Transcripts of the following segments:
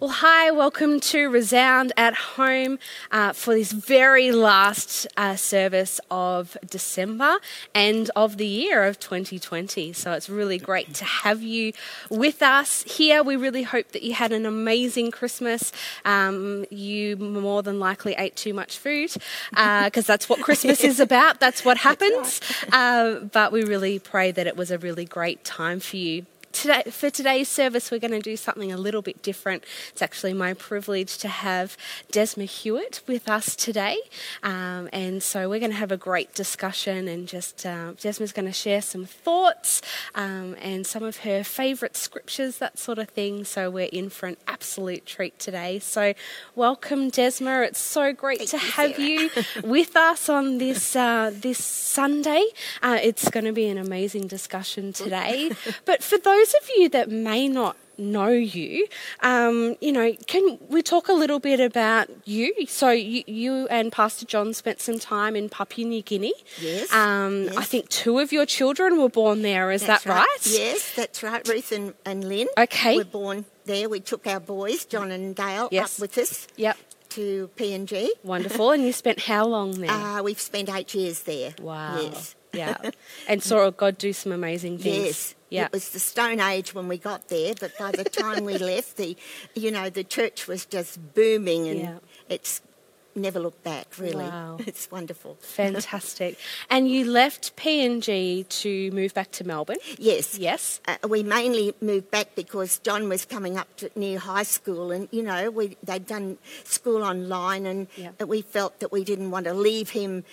Well, hi, welcome to Resound at Home uh, for this very last uh, service of December and of the year of 2020. So it's really great to have you with us here. We really hope that you had an amazing Christmas. Um, you more than likely ate too much food because uh, that's what Christmas is about, that's what happens. Uh, but we really pray that it was a really great time for you today, for today's service, we're going to do something a little bit different. It's actually my privilege to have Desma Hewitt with us today. Um, and so we're going to have a great discussion and just uh, Desma's going to share some thoughts um, and some of her favourite scriptures, that sort of thing. So we're in for an absolute treat today. So welcome, Desma. It's so great Thank to you, have you with us on this, uh, this Sunday. Uh, it's going to be an amazing discussion today. but for those of you that may not know you, um, you know, can we talk a little bit about you? So you, you and Pastor John spent some time in Papua New Guinea. Yes, Um, I think two of your children were born there. Is That's that right? Yes, that's right. Ruth and, and Lynn Okay. were born there. We took our boys, John and Dale, Yes. up with us Yep. to PNG. Wonderful. and you spent how long there? Uh, we've spent eight years there. wow. Yes. Yeah. And saw God do some amazing things. Yes. Yeah. It was the Stone Age when we got there, but by the time we left, the, you know, the church was just booming, and Yeah. it's never looked back. Really, Wow. it's wonderful. Fantastic. and you left PNG to move back to Melbourne. Yes. Yes. Uh, we mainly moved back because John was coming up to near high school, and you know we they'd done school online, and Yeah. we felt that we didn't want to leave him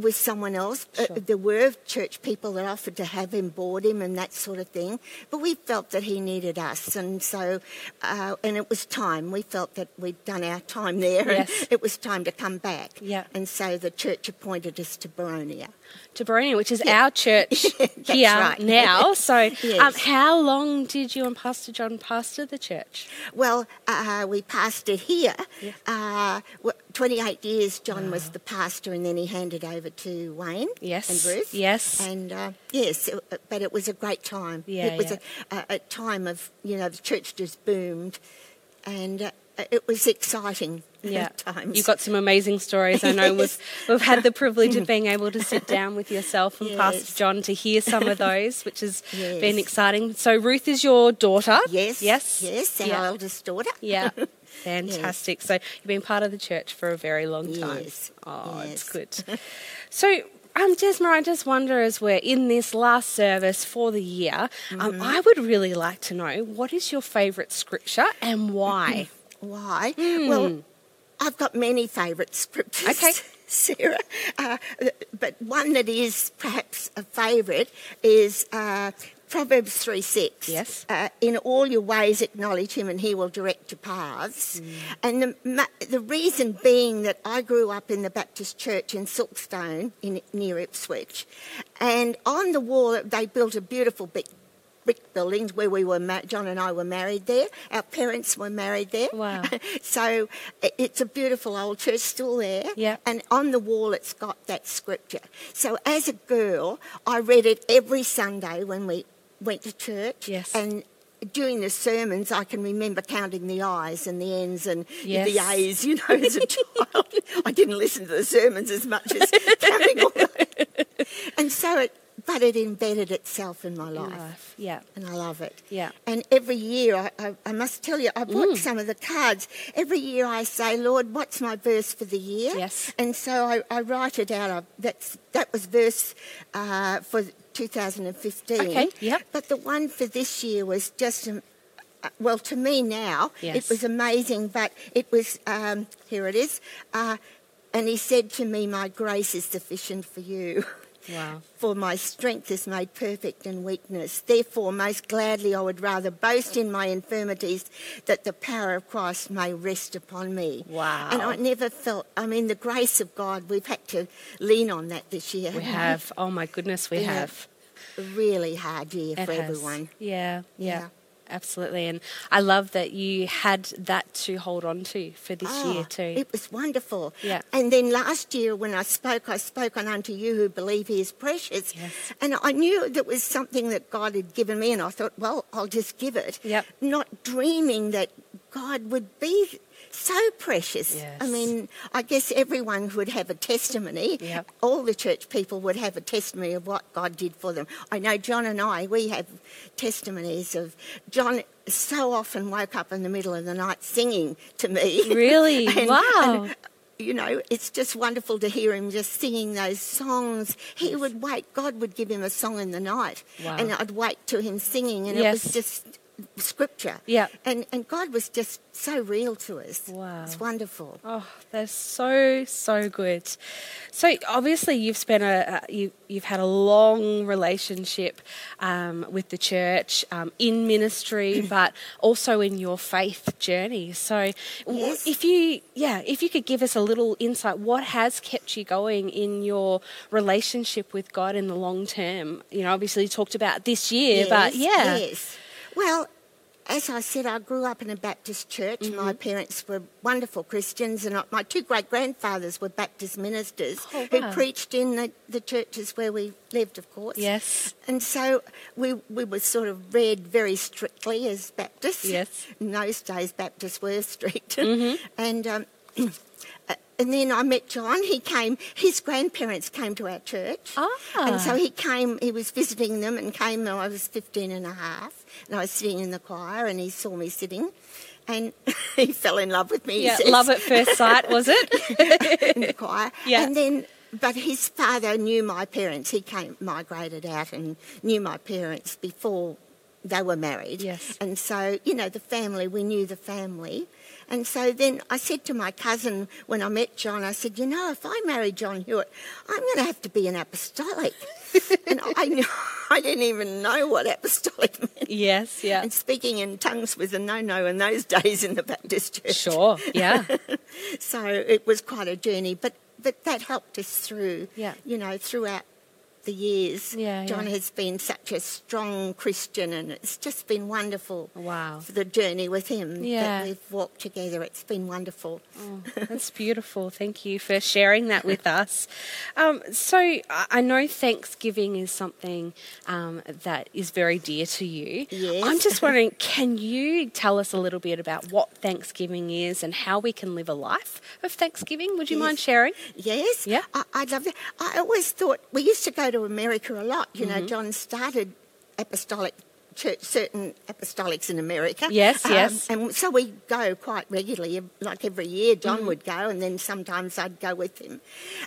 with someone else. Uh, there were church people that offered to have him board him and that sort of thing, but we felt that he needed us, and so uh, and it was time. We felt that we'd done our time there, Yes. and it was time to come back. Yeah. and so the church appointed us to Boronia. To Boronia, which is our church here right. now. So, um, how long did you and Pastor John pastor the church? Well, uh, we pastored here. Yeah. Uh, 28 years, John was the pastor, and then he handed over to Wayne Yes. and Ruth. Yes. And uh, yes, it, but it was a great time. Yeah, it was yeah. A, a, a time of, you know, the church just boomed, and uh, it was exciting Yeah, times. you've got some amazing stories. I know we've we've had the privilege of being able to sit down with yourself and Pastor John to hear some of those, which has Yes. been exciting. So Ruth is your daughter. Yes. Yes. Yes, our Yeah. eldest daughter. Yeah. Fantastic. So you've been part of the church for a very long time. Yes. Oh, it's Yes. good. so, um, Desma, I just wonder as we're in this last service for the year, um, Mm-hmm. I would really like to know what is your favourite scripture and why? Why? Well, I've got many favourite scriptures. Okay. Sarah, uh, but one that is perhaps a favourite is uh, Proverbs 3 6. Yes. Uh, in all your ways acknowledge him and he will direct your paths. Hmm. And the, the reason being that I grew up in the Baptist church in Silkstone in, near Ipswich. And on the wall, they built a beautiful big brick buildings where we were, ma- John and I were married there. Our parents were married there. Wow. so it's a beautiful old church still there. Yeah. And on the wall, it's got that scripture. So as a girl, I read it every Sunday when we went to church. Yes. And during the sermons, I can remember counting the I's and the N's and Yes. the A's, you know, as a child. I didn't listen to the sermons as much as counting all that. And so it, but it embedded itself in my life life? Yeah. and I love it. Yeah. And every year, I, I, I must tell you, I bought Mm. some of the cards. Every year I say, Lord, what's my verse for the year? Yes. And so I, I write it out. I, that's, that was verse uh, for 2015. Okay, yep. But the one for this year was just, um, uh, well, to me now, Yes. it was amazing, but it was, um, here it is. Uh, and he said to me, My grace is sufficient for you. Wow. For my strength is made perfect in weakness. Therefore, most gladly I would rather boast in my infirmities that the power of Christ may rest upon me. Wow. And I never felt, I mean, the grace of God, we've had to lean on that this year. We haven't. Oh my goodness, we have. A really hard year It for has. everyone. Yeah, yeah, Yeah. Absolutely. And I love that you had that to hold on to for this Oh, year too. It was wonderful. Yeah. And then last year when I spoke, I spoke on unto you who believe he is precious. Yes. And I knew that was something that God had given me, and I thought, well, I'll just give it. Yep. Not dreaming that God would be so precious. Yes. I mean, I guess everyone would have a testimony. Yep. All the church people would have a testimony of what God did for them. I know John and I, we have testimonies of John so often woke up in the middle of the night singing to me. Really? And- wow. and, you know, it's just wonderful to hear him just singing those songs. He would wait, God would give him a song in the night, Wow. and I'd wait to him singing, and Yes. it was just scripture. Yeah. And, and God was just so real to us. Wow. It's wonderful. Oh, they're so so good. So obviously you've spent a, a you you've had a long relationship um, with the church um, in ministry, but also in your faith journey. So Yes. if you yeah if you could give us a little insight, what has kept you going in your relationship with God in the long term? You know, obviously you talked about this year, but yeah, Yes. Well, as I said, I grew up in a Baptist church. Mm-hmm. My parents were wonderful Christians, and my two great grandfathers were Baptist ministers Oh, who preached in the, the churches where we lived, of course. yes, And so we, we were sort of read very strictly as Baptists. Yes. Mm-hmm. In those days, Baptists were strict. and um, and then I met John. He came. His grandparents came to our church. Ah. And so he came. He was visiting them and came. when I was 15 and a half, and I was sitting in the choir, and he saw me sitting. And he fell in love with me. yeah, love at first sight, was it? in the choir. Yeah. And then, but his father knew my parents. He came, migrated out and knew my parents before they were married. Yes. And so, you know, the family, we knew the family. And so then I said to my cousin when I met John, I said, you know, if I marry John Hewitt, I'm going to have to be an apostolic. and I, I didn't even know what apostolic meant. yes, yeah. And speaking in tongues was a no-no in those days in the Baptist church. Sure, yeah. So it was quite a journey, but but that helped us through. Yeah. You know, throughout the years. Yeah, John yeah. has been such a strong Christian, and it's just been wonderful. Wow. The journey with him Yeah. that we've walked together, it's been wonderful. That's beautiful. Thank you for sharing that with us. Um, so, I know Thanksgiving is something um, that is very dear to you. Yes. I'm just wondering, can you tell us a little bit about what Thanksgiving is and how we can live a life of Thanksgiving? Would you mind sharing? Yes. Yeah. I, I love that. I always thought we used to go to America a lot. You Mm-hmm. know, John started apostolic church, certain apostolics in America. Um, Yes, yes. And so we go quite regularly, like every year. John Mm-hmm. would go, and then sometimes I'd go with him.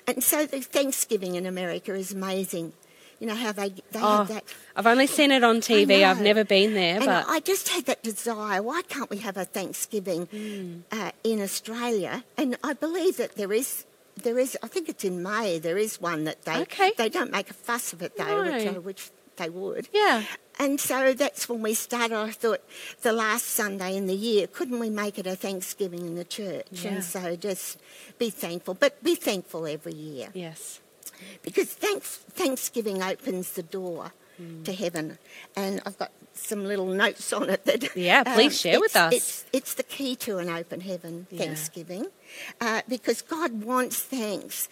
And so the Thanksgiving in America is amazing. You know how they they Oh, have that. I've only seen it on TV. I've never been there, And but I just had that desire. Why can't we have a Thanksgiving Hmm. uh, in Australia? And I believe that there is. There is. I think it's in May. There is one that they Okay. they don't make a fuss of it though, which, I, which they would. yeah. And so that's when we started. I thought the last Sunday in the year, couldn't we make it a Thanksgiving in the church? Yeah. And so just be thankful, but be thankful every year Yes. because thanks, Thanksgiving opens the door Hmm. to heaven. And I've got some little notes on it that. um, Yeah, please share with us. It's, it's the key to an open heaven, Yeah. Thanksgiving, uh, because God wants thanks.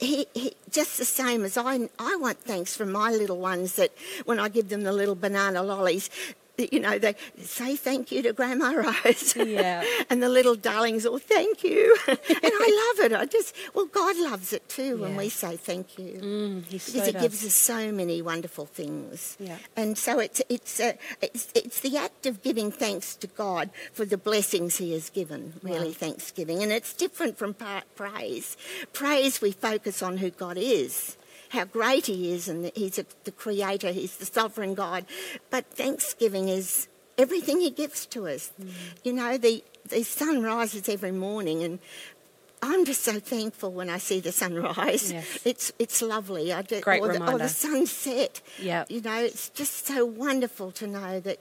He, he, just the same as I, I want thanks from my little ones that when I give them the little banana lollies, you know, they say thank you to Grandma Rose. Yeah. and the little darlings all thank you. and I love it. I just, well, God loves it too when we say thank you Mm, he so because it does. gives us so many wonderful things. Yeah. And so it's it's, uh, it's it's the act of giving thanks to God for the blessings He has given. Really, Wow. Thanksgiving, and it's different from praise. Praise we focus on who God is. How great he is, and that he's a, the creator, he's the sovereign God. But thanksgiving is everything he gives to us. Mm. You know, the, the sun rises every morning, and I'm just so thankful when I see the sunrise. Yes. It's it's lovely. I do, Great or, the, or the sunset. Yeah. You know, it's just so wonderful to know that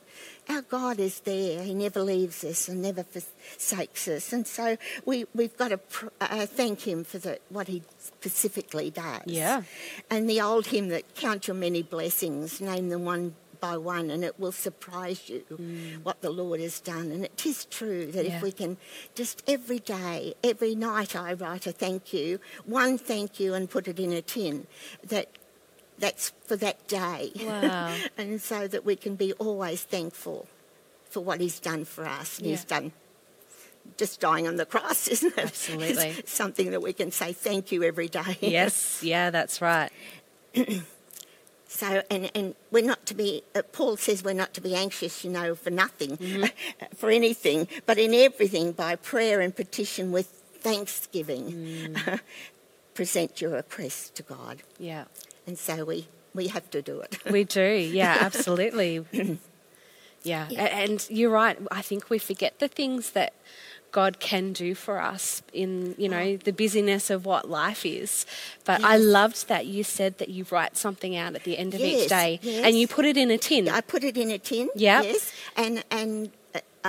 our God is there. He never leaves us and never forsakes us. And so we we've got to pr- uh, thank Him for the, what He specifically does. Yeah. And the old hymn that count your many blessings, name them one by one, and it will surprise you what the Lord has done. And it is true that Mm. Yeah. if we can just every day, every night, I write a thank you, one thank you, and put it in a tin. That that's for that day. Wow. and so that we can be always thankful for what He's done for us. And He's done. Just dying on the cross, isn't it? Absolutely. It's something that we can say thank you every day. Yes, yeah, that's right. So, and, and we're not to be, uh, Paul says we're not to be anxious, you know, for nothing, for anything, but in everything by prayer and petition with thanksgiving. present your request to God. Yeah. And so we, we have to do it. We do, yeah, absolutely. yeah. a- and you're right. I think we forget the things that God can do for us in, you know, the busyness of what life is. But I loved that you said that you write something out at the end of each day yes. and you put it in a tin. I put it in a tin. Yep. Yes. And, and,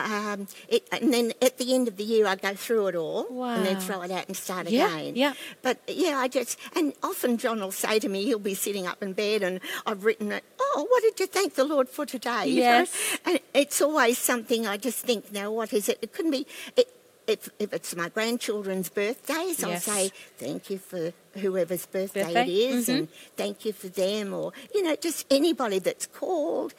um, it, and then at the end of the year, I go through it all and then throw it out and start Yeah, again. yeah. But yeah, I just, and often John will say to me, he'll be sitting up in bed and I've written it, oh, what did you thank the Lord for today? You know? Yes. And it's always something I just think, now what is it? It couldn't be, it, if, if it's my grandchildren's birthdays, I'll say thank you for whoever's birthday, Birthday, it is, mhm. and thank you for them, or you know, just anybody that's called.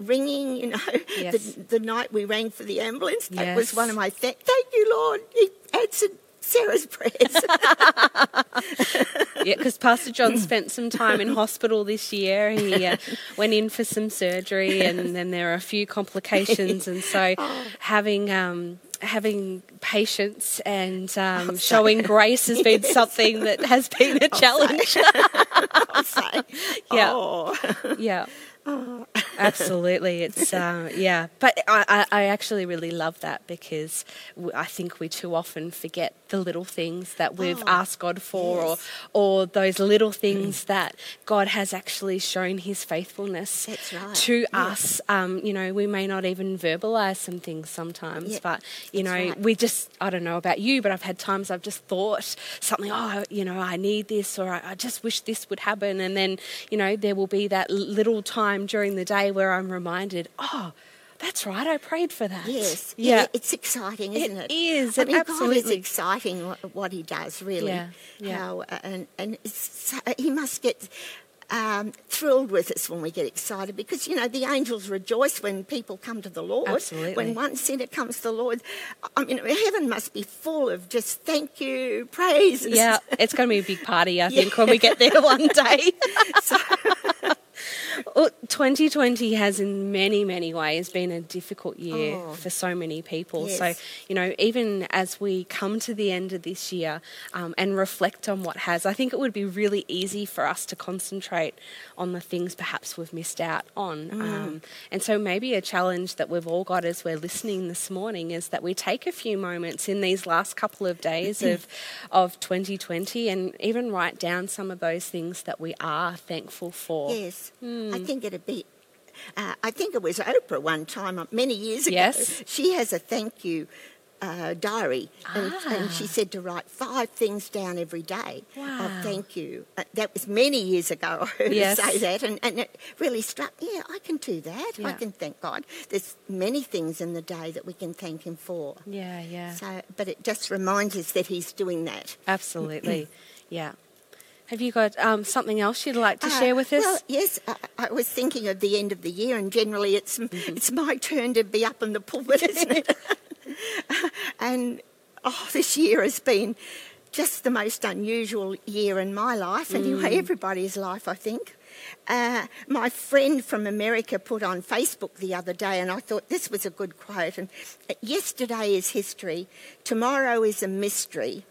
Ringing, you know, Yes. the, the night we rang for the ambulance, that was one of my th- thank you, Lord. He answered Sarah's prayers. Yeah, because Pastor John spent some time in hospital this year. He uh, went in for some surgery, and then there are a few complications. And so, having um, having patience and um, showing grace has been something that has been a challenge. I'll say, Yeah. oh, yeah. Absolutely, it's uh, yeah, but I, I, actually really love that because I think we too often forget the little things that we've Oh, asked God for, yes. or or those little things that God has actually shown His faithfulness right, to yeah. us. Um, you know, we may not even verbalize some things sometimes, Yeah, but you know, right. we just I don't know about you, but I've had times I've just thought something. Oh, you know, I need this, or I, I just wish this would happen, and then you know, there will be that little time during the day where I'm reminded, oh. That's right. I prayed for that. yes, Yeah. It's exciting, isn't it? Is I it mean, God is absolutely- exciting what, He does, really. Yeah, yeah. How uh, and and it's so, He must get. Um, thrilled with us when we get excited because you know the angels rejoice when people come to the Lord. Absolutely. When one sinner comes to the Lord, I mean heaven must be full of just thank you, praise. Yeah, it's going to be a big party, I think, when we get there one day. Well, 2020 has, in many, many ways, been a difficult year Oh. for so many people. So, you know, even as we come to the end of this year um, and reflect on what has, I think it would be really easy for us to concentrate on the things perhaps we've missed out on. Um, and so, maybe a challenge that we've all got as we're listening this morning is that we take a few moments in these last couple of days of, of 2020 and even write down some of those things that we are thankful for. Yes, Hmm. I think it'd be. Uh, I think it was Oprah one time, uh, many years ago. Yes. She has a thank you uh, diary, and, and she said to write five things down every day Wow. of thank you. Uh, that was many years ago. I heard Yes. her say that, and, and it really struck. Yeah, I can do that. I can thank God. There's many things in the day that we can thank Him for. Yeah, yeah. So, but it just reminds us that He's doing that. Absolutely. yeah. Have you got um, something else you'd like to Uh, share with us? Well, yes, I, I was thinking of the end of the year, and generally it's Mm-hmm. it's my turn to be up in the pulpit, isn't it? and oh, this year has been just the most unusual year in my life, anyway, Mm. everybody's life, I think. Uh, my friend from America put on Facebook the other day, and I thought this was a good quote. And uh, yesterday is history, tomorrow is a mystery,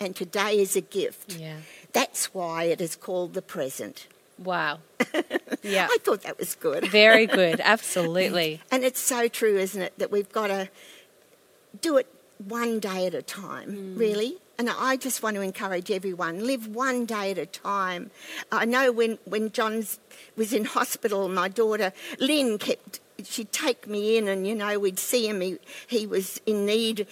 and today is a gift. yeah. That's why it is called the present. Wow. Yeah. I thought that was good. Very good. Absolutely. And it's so true, isn't it, that we've got to do it one day at a time, mm. really. And I just want to encourage everyone live one day at a time. I know when, when John was in hospital, my daughter Lynn kept, she'd take me in and, you know, we'd see him, he, he was in need.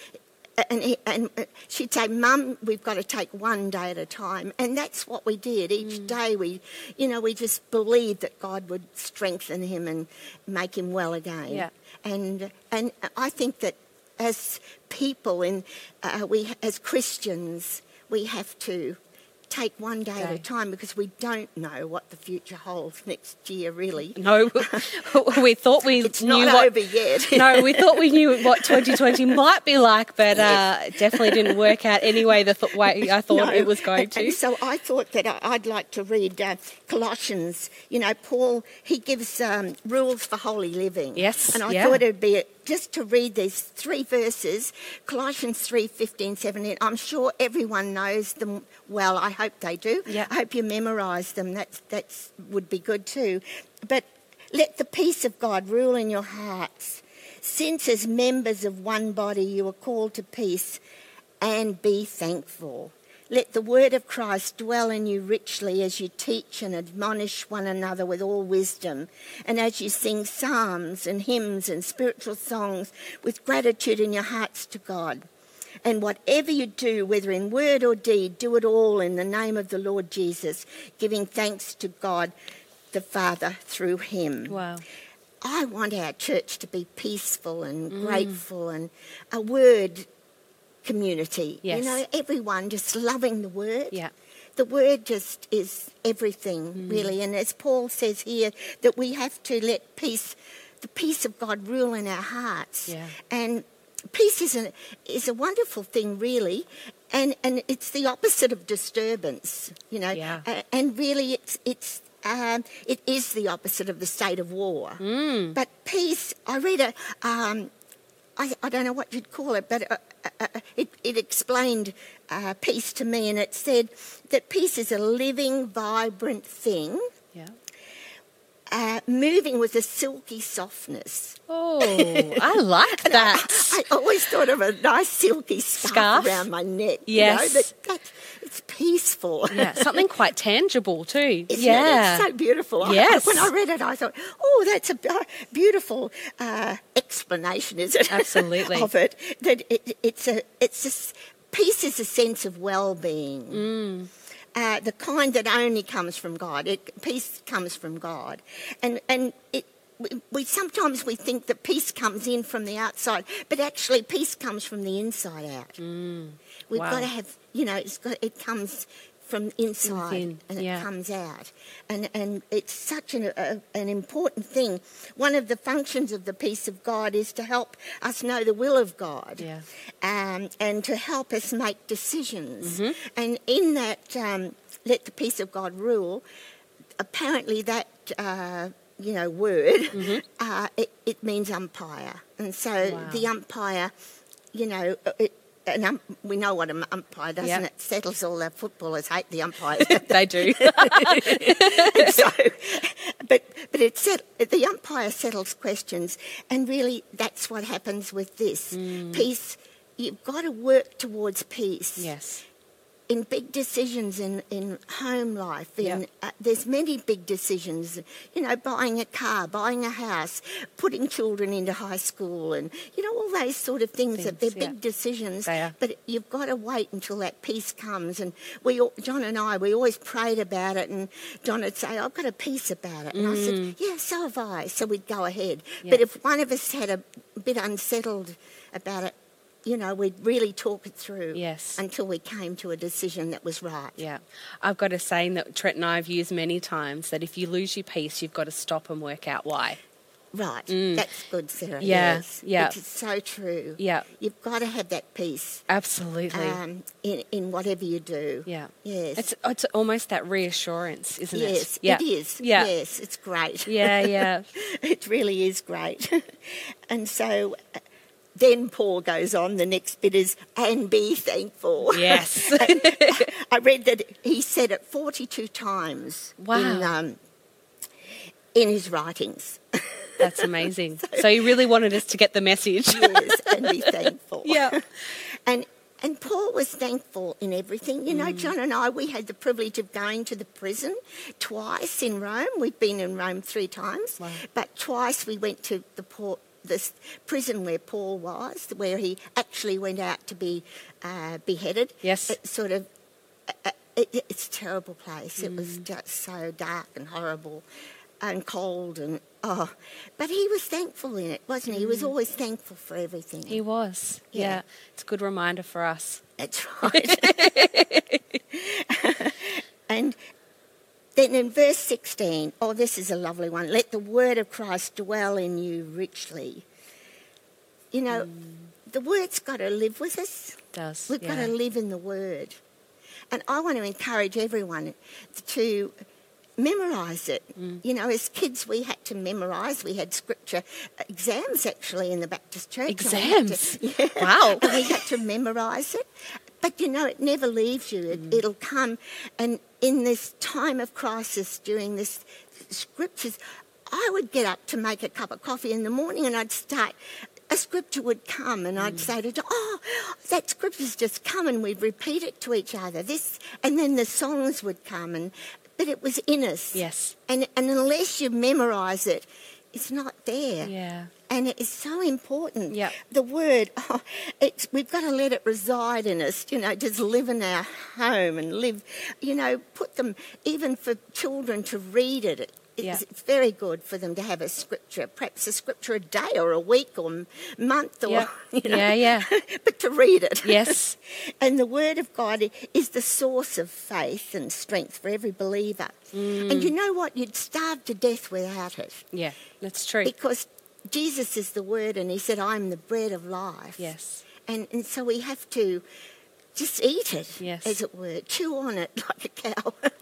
And, he, and she'd say, Mum, we've got to take one day at a time. And that's what we did. Each day we, you know, we just believed that God would strengthen him and make him well again. Yeah. And, and I think that as people and uh, we as Christians we have to take one day at a time because we don't know what the future holds next year really No, we thought we it's knew not what. over yet no, we thought we knew what 2020 might be like, but uh, definitely didn't work out any way the th- way I thought No. it was going to. And so I thought that I'd like to read uh, Colossians. You know, Paul, he gives um, rules for holy living. Yes, And I yeah. thought it'd be just to read these three verses Colossians 3 15, 17. I'm sure everyone knows them well. I hope they do. Yeah. I hope you memorise them. That's, that's would be good too. But let the peace of God rule in your hearts. Since, as members of one body, you are called to peace and be thankful. Let the word of Christ dwell in you richly as you teach and admonish one another with all wisdom, and as you sing psalms and hymns and spiritual songs with gratitude in your hearts to God. And whatever you do, whether in word or deed, do it all in the name of the Lord Jesus, giving thanks to God the Father through him. Wow. I want our church to be peaceful and Mm. grateful and a word community. Yes. You know, everyone just loving the word. Yeah. The word just is everything, Mm. really. And as Paul says here, that we have to let peace, the peace of God rule in our hearts. Yeah. And peace is a, is a wonderful thing, really. And, and it's the opposite of disturbance, you know. Yeah. And really, it's, it's, um, it is the opposite of the state of war. Mm. But peace, I read a, um, I, I don't know what you'd call it, but uh, uh, uh, it, it explained uh, peace to me, and it said that peace is a living, vibrant thing, Yeah. Uh, moving with a silky softness. Oh, I like that. I always thought of a nice silky scarf, Scarf? around my neck. Yes. You know, that, it's peaceful. Yeah, something quite tangible too. Isn't yeah. it? It's so beautiful. I- Yes. when I read it, I thought, oh, that's a beautiful uh, explanation, is it? Absolutely. of it. That it, it's a, it's a, peace is a sense of well-being. Mm. Uh, the kind that only comes from God. It, peace comes from God, and and it. We, we sometimes we think that peace comes in from the outside, but actually peace comes from the inside out. We've Wow. got to have, you know, it's got, it comes from inside Within, and yeah. it comes out, and and it's such an a, an important thing. One of the functions of the peace of God is to help us know the will of God, Yeah. um, and to help us make decisions. Mm-hmm. And in that, um, let the peace of God rule. Apparently, that. Uh, you know, word, uh, it, it means umpire. And so Mm-hmm. Wow. the umpire, you know, it, an um, we know what an umpire does, and it settles all the footballers hate the umpires. they do. so, but but it set, the umpire settles questions, and really that's what happens with this Mm. peace. You've got to work towards peace yes. In big decisions in, in home life. In, Yeah. uh, there's many big decisions, you know, buying a car, buying a house, putting children into high school, and you know all those sort of things. that they're big decisions, They are. but you've got to wait until that peace comes. And we, all- John and I, we always prayed about it, and John would say, "I've got a peace about it," and I said, "Yeah, so have I." So we'd go ahead. Mm. But if one of us had a bit unsettled about it. You know, we'd really talk it through Yes. until we came to a decision that was right. Yeah. I've got a saying that Trent and I have used many times that if you lose your peace, you've got to stop and work out why. Right. That's good, Sarah. Mm. Yeah, Yes. yeah. It's so true. Yeah. You've got to have that peace Absolutely. um, in, in whatever you do. yeah. Yes. It's it's almost that reassurance, isn't yes, it? Yeah. it is. Yeah. Yes, it's great. Yeah, yeah. it really is great. and so uh, then Paul goes on, the next bit is, and be thankful. Yes. I read that he said it 42 times Wow. in, um, in his writings. That's amazing. So he really wanted us to get the message. yes, and be thankful. Yeah. And and Paul was thankful in everything. You Mm. know, John and I, we had the privilege of going to the prison twice in Rome. We've been in Rome three times, Wow. but twice we went to the port, this prison where Paul was, where he actually went out to be uh, beheaded. Yes. It sort of, uh, it, it's a terrible place. It was Mm. just so dark and horrible and cold and oh, but he was thankful in it, wasn't he? He was always thankful for everything. Mm. He was. Yeah. Yeah. It's a good reminder for us. That's right. and then in verse 16, oh, this is a lovely one. Let the word of Christ dwell in you richly. You know, the word's got to live with us. It does. We've yeah. got to live in the word. And I want to encourage everyone to memorise it. Mm. You know, as kids, we had to memorise. We had scripture exams actually in the Baptist church. had to- Exams? yeah. Wow. We had to memorise it. But you know, it never leaves you. It, Mm. It'll come. And in this time of crisis, during this scriptures, I would get up to make a cup of coffee in the morning and I'd start. A scripture would come and Mm. I'd say to, oh, that scripture's just come and we'd repeat it to each other. This, and then the songs would come and, but it was in us. Yes. And, and unless you memorise it, it's not there. Yeah. And it is so important. Yep. The word, oh, it's, we've got to let it reside in us, you know, just live in our home and live, you know, put them, even for children to read it. It's, Yeah. it's very good for them to have a scripture, perhaps a scripture a day or a week or month or, Yeah. you know, Yeah, yeah. but to read it. Yes. and the Word of God is the source of faith and strength for every believer. Mm. And you know what? You'd starve to death without it Yeah. That's true. because Jesus is the Word and He said, I'm the bread of life. Yes. And, and so we have to just eat it, Yes. as it were, chew on it like a cow.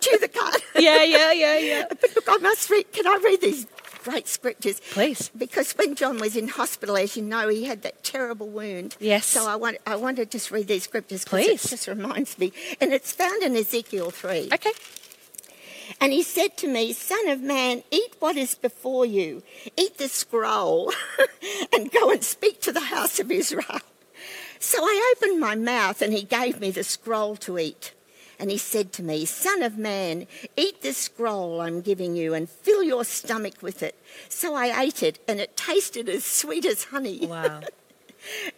chew the cud. Yeah, yeah, yeah, yeah. But look, I must read, can I read these great scriptures? Please. Because when John was in hospital, as you know, he had that terrible wound. Yes. So I want, I want to just read these scriptures because it just reminds me. And it's found in Ezekiel 3. Okay. And he said to me, Son of man, eat what is before you, eat the scroll, and go and speak to the house of Israel. So I opened my mouth, and he gave me the scroll to eat. And he said to me, Son of man, eat this scroll I'm giving you, and fill your stomach with it. So I ate it, and it tasted as sweet as honey Wow.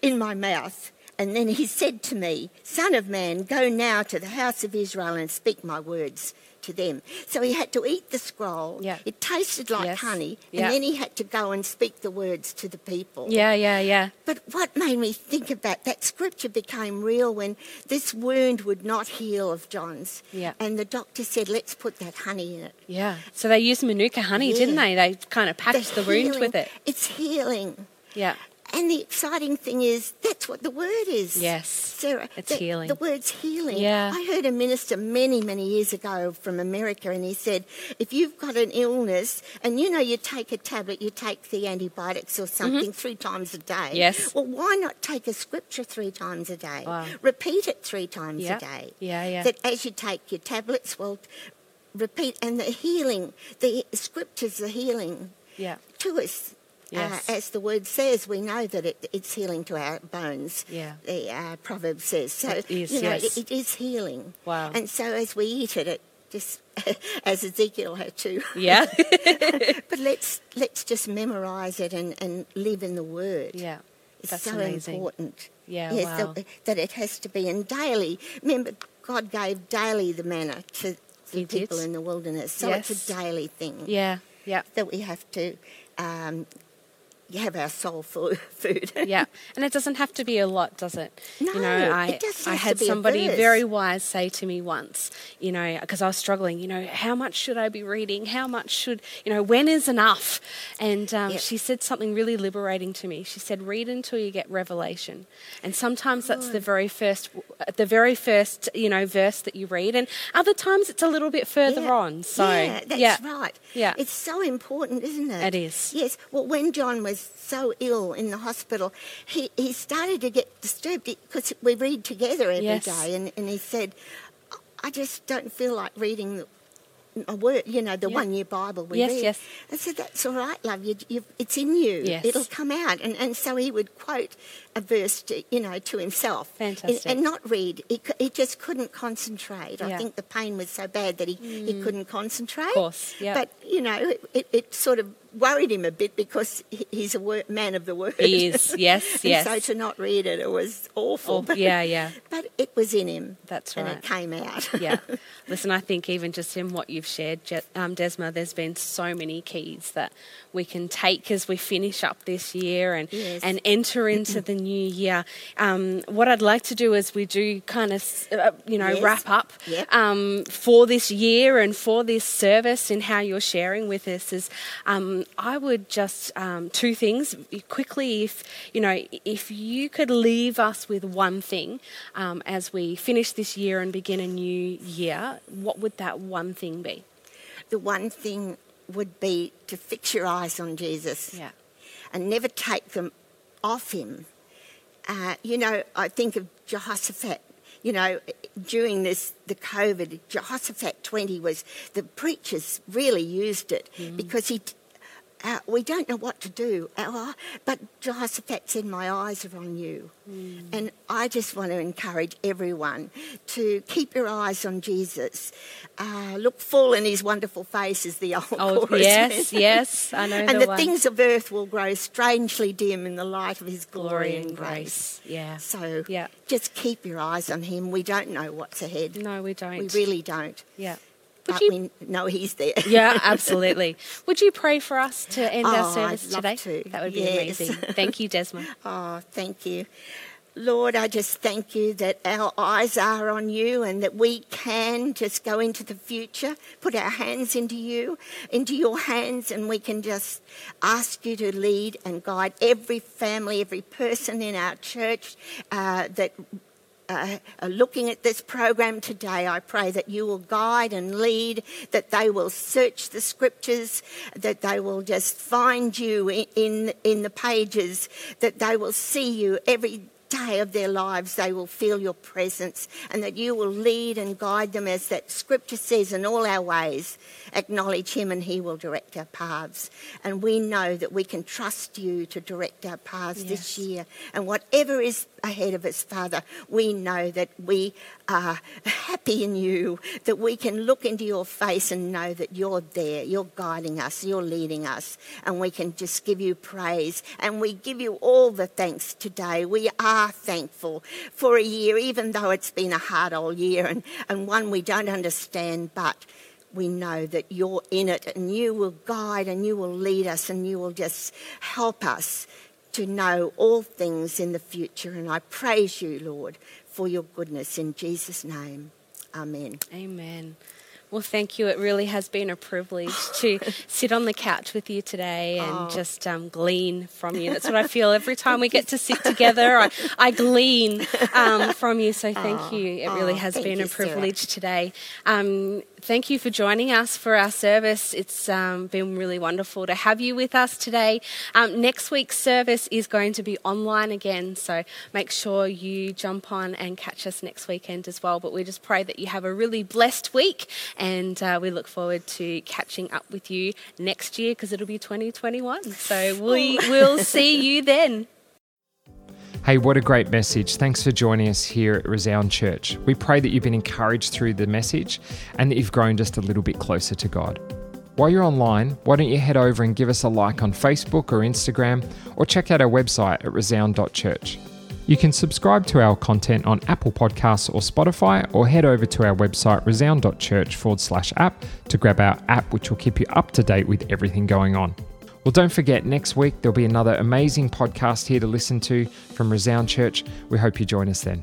in my mouth. And then he said to me, Son of man, go now to the house of Israel and speak my words to them. So he had to eat the scroll. Yeah. It tasted like Yes. honey. Yeah. And then he had to go and speak the words to the people. Yeah, yeah, yeah. But what made me think about that scripture became real when this wound would not heal of John's. Yeah. And the doctor said, let's put that honey in it. Yeah. So they used Manuka honey, didn't they? They kind of patched the, wound with it. It's healing. Yeah. And the exciting thing is, that's what the word is. Yes. Sarah. It's the, healing. The word's healing. Yeah. I heard a minister many, many years ago from America, and he said, if you've got an illness, and you know you take a tablet, you take the antibiotics or something three times a day. Mm-hmm. Yes. Well, why not take a scripture three times a day? Wow. Repeat it three times Yeah. a day. Yeah, yeah. That as you take your tablets, well, repeat, and the healing, the scriptures are healing Yeah. to us. Yes. Uh, as the word says, we know that it, it's healing to our bones. Yeah. The uh, proverb says so. It is, you know, yes. it, it is healing. Wow. And so as we eat it, it just as Ezekiel had to. Yeah. but let's let's just memorise it and, and live in the word. yeah. It's That's so amazing. important. Yeah, Yes, wow. that, that it has to be and daily. Remember, God gave daily the manna to the He did. people in the wilderness, so it's a daily thing Yeah. Yeah. that we have to um, have our soul food. yeah, and it doesn't have to be a lot, does it? No, you know, I it just I had somebody very wise say to me once, you know, because I was struggling, you know, how much should I be reading? How much should you know? When is enough? And um, Yep. she said something really liberating to me. She said, "Read until you get revelation," and sometimes that's the very first, the very first, you know, verse that you read, and other times it's a little bit further Yeah. on. So yeah, that's yeah. right. Yeah. it's so important, isn't it? It is. Yes. Well, when John was so ill in the hospital, he, he started to get disturbed because we read together every day, Yes. and, and he said, "I just don't feel like reading the, a word, you know, the Yeah. one year Bible we Yes, read. yes. I said, That's all right, love. You, you, it's in you. Yes. It'll come out. And, and so he would quote a verse, to, you know, to himself. And- Fantastic. And, not read. He, he just couldn't concentrate. Yeah. I think the pain was so bad that he, he mm. couldn't concentrate. Of course, yeah. But, you know, it, it, it sort of worried him a bit because he's a man of the word. He is, yes, and yes. so to not read it, it was awful. Oh, yeah, yeah. But it was in him. That's right. and it came out. yeah. Listen, I think even just in what you've shared, um, Desma, there's been so many keys that we can take as we finish up this year and Yes. and enter into the new year. Um, what I'd like to do is we do kind of, uh, you know, Yes. wrap up Yep. um, for this year and for this service and how you're sharing with us. Is um, I would just um, two things quickly. If you know, if you could leave us with one thing um, as we finish this year and begin a new year, what would that one thing be? the one thing would be to fix your eyes on Jesus Yeah. and never take them off him. Uh, you know, I think of Jehoshaphat. You know, during this the COVID, Jehoshaphat 20 was the preachers really used it because he. Uh, we don't know what to do, Uh, but Jehoshaphat in "My eyes are on you," and I just want to encourage everyone to keep your eyes on Jesus. Uh, look full in His wonderful face, as the old Oh chorus yes, yes, I know and the, the things of earth will grow strangely dim in the light of His glory, glory and and grace. grace. Yeah. So Yeah. just keep your eyes on Him. We don't know what's ahead. No, we don't. We really don't. Yeah. Would But you we know He's there. Yeah, absolutely. Would you pray for us to end our Oh, I'd service love today? to. That would be Yes. amazing. Thank you, Desma. Oh, thank you. Lord, I just thank you that our eyes are on you and that we can just go into the future, put our hands into you, into your hands, and we can just ask you to lead and guide every family, every person in our church uh, that uh, are looking at this program today, I pray that you will guide and lead, that they will search the scriptures, that they will just find you in, in, in the pages, that they will see you every day of their lives they will feel your presence and that you will lead and guide them as that scripture says in all our ways acknowledge him and he will direct our paths. And we know that we can trust you to direct our paths this year. And whatever is ahead of us father we know that we are happy in you that we can look into your face and know that you're there you're guiding us you're leading us and we can just give you praise. And we give you all the thanks today. We are thankful for a year even though it's been a hard old year and, and one we don't understand but we know that you're in it and you will guide and you will lead us and you will just help us to know all things in the future. And I praise you, Lord, for your goodness in Jesus' name. Amen. Amen. Well, thank you. It really has been a privilege to sit on the couch with you today and Oh. just um, glean from you. That's what I feel every time we get to sit together. I, I glean um, from you. So thank you. It really Oh, has been a Sarah. privilege today. Um, thank you for joining us for our service. It's um, been really wonderful to have you with us today. Um, next week's service is going to be online again, so make sure you jump on and catch us next weekend as well. But we just pray that you have a really blessed week, and uh, we look forward to catching up with you next year because it'll be 2021. So we will see you then. Hey, what a great message. Thanks for joining us here at Resound Church. We pray that you've been encouraged through the message and that you've grown just a little bit closer to God. While you're online, why don't you head over and give us a like on Facebook or Instagram or check out our website at resound.church. You can subscribe to our content on Apple Podcasts or Spotify or head over to our website resound.church forward slash app to grab our app, which will keep you up to date with everything going on. Well, don't forget, next week there'll be another amazing podcast here to listen to from Resound Church. We hope you join us then.